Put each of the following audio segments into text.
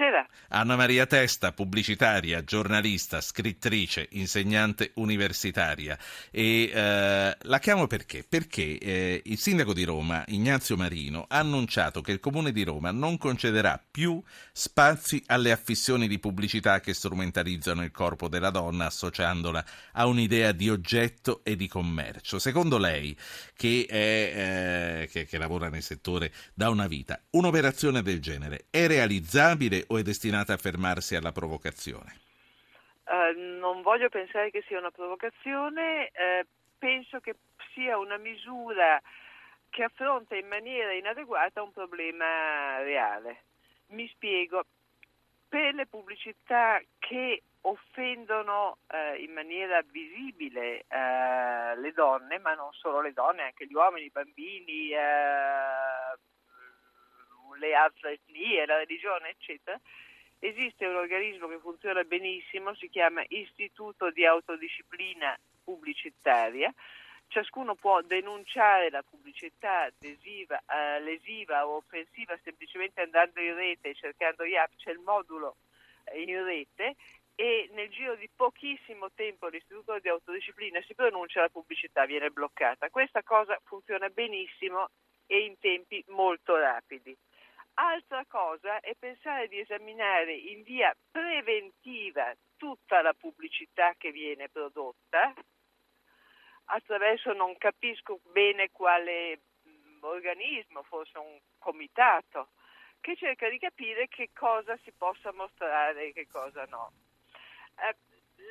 Buonasera. Anna Maria Testa, pubblicitaria, giornalista, scrittrice, insegnante universitaria. E eh, la chiamo perché? Perché eh, il sindaco di Roma, Ignazio Marino, ha annunciato che il comune di Roma non concederà più spazi alle affissioni di pubblicità che strumentalizzano il corpo della donna, associandola a un'idea di oggetto e di commercio. Secondo lei, che, è, eh, che, che lavora nel settore da una vita, un'operazione del genere è realizzabile? O è destinata a fermarsi alla provocazione? Uh, non voglio pensare che sia una provocazione, uh, penso che sia una misura che affronta in maniera inadeguata un problema reale. Mi spiego, per le pubblicità che offendono uh, in maniera visibile le donne, ma non solo le donne, anche gli uomini, i bambini, le altre etnie, la religione, eccetera, esiste un organismo che funziona benissimo, si chiama Istituto di Autodisciplina Pubblicitaria. Ciascuno può denunciare la pubblicità adesiva, eh, lesiva o offensiva semplicemente andando in rete e cercando IAP, c'è il modulo eh, in rete e nel giro di pochissimo tempo l'istituto di autodisciplina si pronuncia la pubblicità viene bloccata. Questa cosa funziona benissimo e in tempi molto rapidi. Altra cosa è pensare di esaminare in via preventiva tutta la pubblicità che viene prodotta attraverso non capisco bene quale mm, organismo, forse un comitato, che cerca di capire che cosa si possa mostrare e che cosa no. Eh,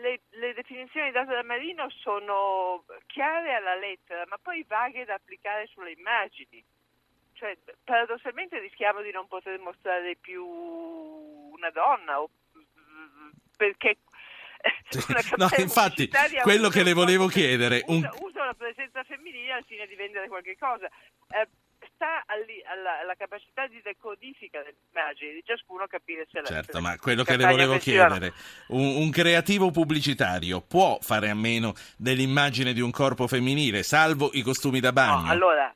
le, le, definizioni date da Marino sono chiare alla lettera, ma poi vaghe da applicare sulle immagini cioè, paradossalmente rischiamo di non poter mostrare più una donna o, perché no, infatti, quello che le volevo chiedere un... usa, usa, la presenza femminile al fine di vendere qualche cosa. Eh, sta alli, alla, alla, capacità di decodifica dell'immagine di ciascuno capire se certo, la ma quello che le volevo chiedere un, un, creativo pubblicitario può fare a meno dell'immagine di un corpo femminile salvo i costumi da bagno? no, allora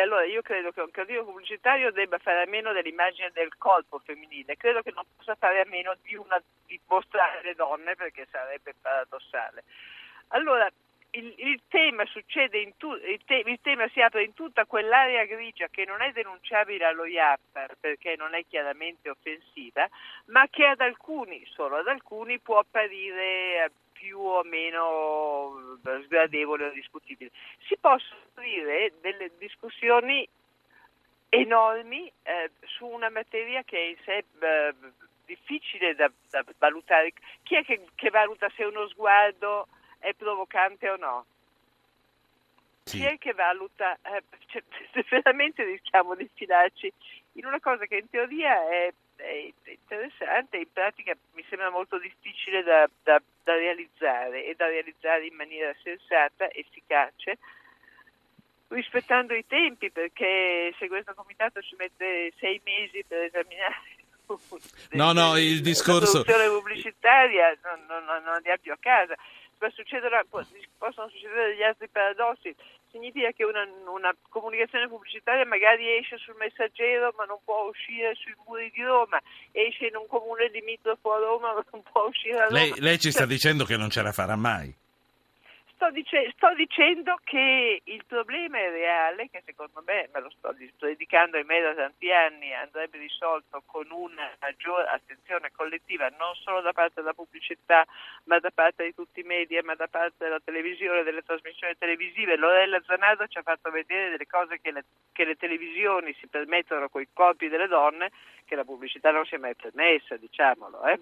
allora io credo che un creativo pubblicitario debba fare a meno dell'immagine del corpo femminile, credo che non possa fare a meno di, una, di mostrare le donne perché sarebbe paradossale. Allora, il, il, tema tu, il, te, il, tema si apre in tutta quell'area grigia che non è denunciabile allo IAPAR perché non è chiaramente offensiva, ma che ad alcuni, solo ad alcuni, può apparire più o meno eh, sgradevole o discutibile. Si possono aprire delle discussioni enormi eh, su una materia che è in sé eh, difficile da, da, valutare. Chi è che, che, valuta se uno sguardo è provocante o no? Sì. Chi è che valuta? Eh, cioè, veramente rischiamo di infilarci in una cosa che in teoria è è interessante, in pratica mi sembra molto difficile da, da, da, realizzare e da realizzare in maniera sensata, efficace, rispettando i tempi, perché se questo comitato ci mette sei mesi per esaminare no, no, il discorso... la produzione pubblicitaria, non, non, non andiamo più a casa. Possono succedere degli altri paradossi significa che una, una, comunicazione pubblicitaria magari esce sul messaggero ma non può uscire sui muri di Roma, esce in un comune limitrofo a Roma ma non può uscire a Roma. Lei, lei ci sta dicendo che non ce la farà mai. Sto, dice, sto, dicendo che il problema è reale, che secondo me, me lo sto, dedicando a me da tanti anni, andrebbe risolto con una maggiore attenzione collettiva, non solo da parte della pubblicità, ma da parte di tutti i media, ma da parte della televisione, delle trasmissioni televisive. Lorella Zanardo ci ha fatto vedere delle cose che le, che le televisioni si permettono con i corpi delle donne, che la pubblicità non si è mai permessa, diciamolo. Eh?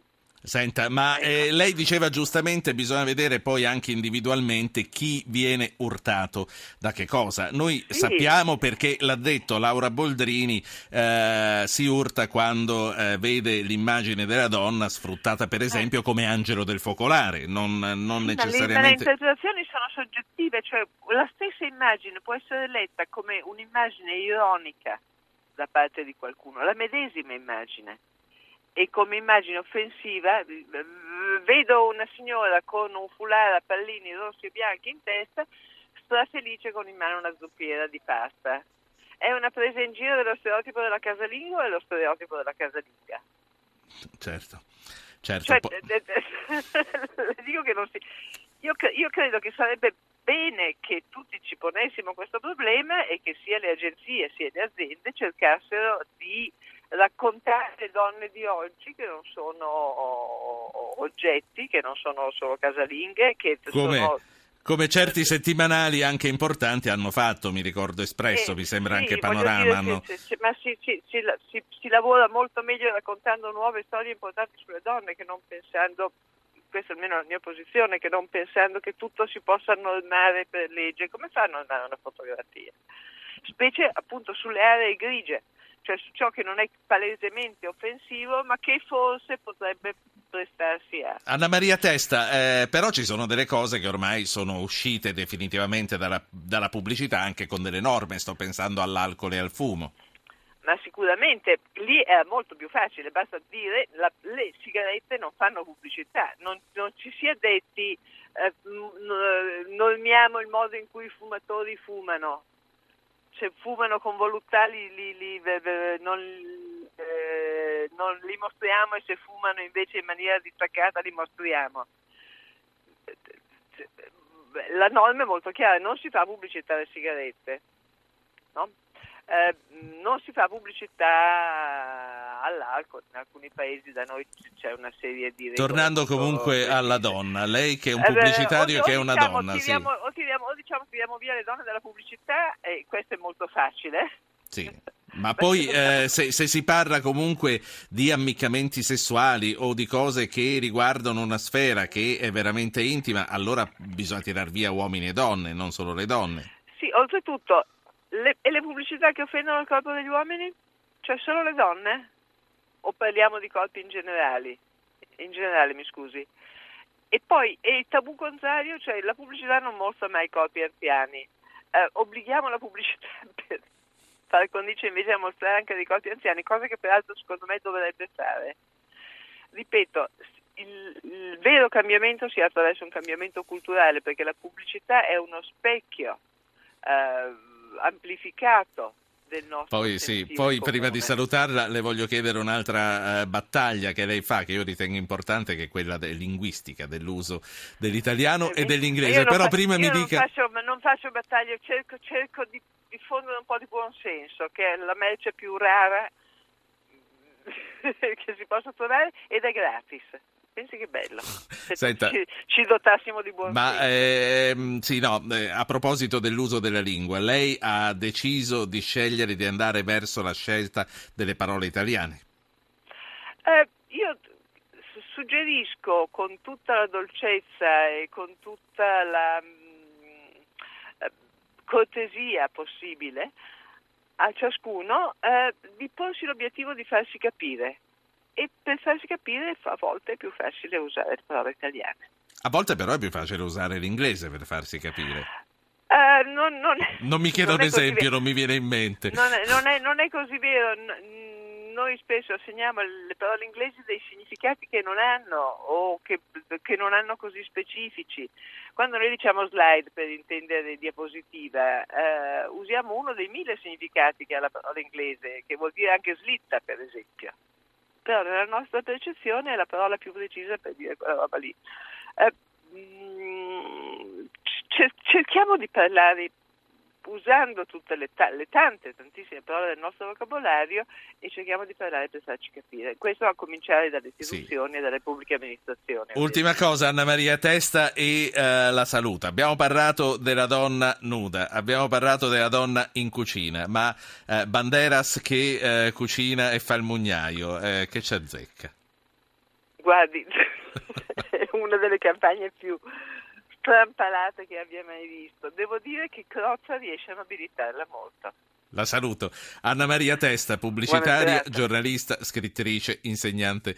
Senta, ma eh, lei diceva giustamente bisogna vedere poi anche individualmente chi viene urtato da che cosa. Noi sì. sappiamo perché l'ha detto Laura Boldrini, eh, si urta quando eh, vede l'immagine della donna sfruttata per esempio come angelo del focolare, non, non necessariamente... le interpretazioni sono soggettive, cioè la stessa immagine può essere letta come un'immagine ironica da parte di qualcuno, la medesima immagine. E come immagine offensiva vedo una signora con un foulard a pallini rossi e bianchi in testa, strafelice con in mano una zuppiera di pasta. È una presa in giro dello stereotipo della casalinga o è lo stereotipo della casalinga? Certo, certo. Cioè, po- dico che non si... Io, io credo che sarebbe bene che tutti ci ponessimo questo problema e che sia le agenzie sia le aziende cercassero di raccontare le donne di oggi che non sono oggetti, che non sono solo casalinghe, che Come? sono Come certi settimanali anche importanti hanno fatto, mi ricordo Espresso, Eh, mi sembra sì, anche Panorama. dire, hanno- sì, sì, ma si, si- si- si- si lavora molto meglio raccontando nuove storie importanti sulle donne che non pensando, questa almeno è la mia posizione, che non pensando che tutto si possa normare per legge. Come fa a normare una fotografia? Specie appunto sulle aree grigie, cioè su ciò che non è palesemente offensivo ma che forse potrebbe prestarsi a... Anna Maria Testa, eh, però ci sono delle cose che ormai sono uscite definitivamente dalla, dalla pubblicità anche con delle norme, sto pensando all'alcol e al fumo. ma sicuramente lì è molto più facile, basta dire la, le sigarette non fanno pubblicità, non, non ci si è detti eh, n- normiamo il modo in cui i fumatori fumano, se fumano con voluttà li, li- li- non, eh, non li mostriamo e se fumano invece in maniera distaccata li mostriamo. La norma è molto chiara, non si fa pubblicità alle sigarette. No? Eh, non si fa pubblicità all'alcol, in alcuni paesi da noi c'è una serie di. Tornando comunque alla donna, lei che è un Eh, pubblicitario o- che è o una diciamo, donna, sì. tiriamo, o, tiriamo, o diciamo tiriamo via le donne dalla pubblicità e questo è molto facile. Sì. Ma poi eh, se, se si parla comunque di ammiccamenti sessuali o di cose che riguardano una sfera che è veramente intima, allora bisogna tirar via uomini e donne, non solo le donne. Sì, oltretutto, le, e le pubblicità che offendono il corpo degli uomini? Cioè solo le donne? O parliamo di corpi in generale? In generale, mi scusi. E poi e il tabù contrario, cioè la pubblicità non mostra mai corpi anziani. Eh, obblighiamo la pubblicità per far condice invece a mostrare anche dei corpi anziani, cosa che peraltro secondo me dovrebbe fare. Ripeto, il, il vero cambiamento si ha attraverso un cambiamento culturale, perché la pubblicità è uno specchio eh, amplificato del nostro Poi sì, poi prima di salutarla le voglio chiedere un'altra eh, battaglia che lei fa, che io ritengo importante, che è quella de- linguistica, dell'uso dell'italiano e Io dell'inglese. Però fa- prima mi non dica... Faccio, non faccio battaglie, cerco, cerco di diffondere un po' di buonsenso, che è la merce più rara che si possa trovare ed è gratis. Pensi che bello. Se Senta, ci, ci dotassimo di buonsenso. Ma ehm, sì, no, eh, a proposito dell'uso della lingua, lei ha deciso di scegliere di andare verso la scelta delle parole italiane. Eh, io suggerisco con tutta la dolcezza e con tutta la mm, eh, cortesia possibile a ciascuno eh, di porsi l'obiettivo di farsi capire e per farsi capire a volte è più facile usare le parole italiane. A volte però è più facile usare l'inglese per farsi capire. Eh, non, non Non mi chiedo non un esempio, non mi viene in mente. Non è, non è- non è così vero. Noi spesso assegniamo le parole inglesi dei significati che non hanno o che, che non hanno così specifici. Quando noi diciamo slide per intendere diapositiva, eh, usiamo uno dei mille significati che ha la parola inglese, che vuol dire anche slitta, per esempio. Però nella nostra percezione è la parola più precisa per dire quella roba lì. Eh, mm, cer- cerchiamo di parlare usando tutte le, ta- le tante, tantissime parole del nostro vocabolario e cerchiamo di parlare per farci capire. Questo a cominciare dalle istituzioni e dalle pubbliche amministrazioni. Ultima cosa, Anna Maria Testa e eh, la salute. Abbiamo parlato della donna nuda, abbiamo parlato della donna in cucina, ma eh, Banderas che eh, cucina e fa il mugnaio, eh, che ci azzecca? Guardi, è una delle campagne più strampalate che abbia mai visto. Devo dire che Crozza riesce a nobilitarla molto. La saluto. Anna Maria Testa, pubblicitaria, giornalista, scrittrice, insegnante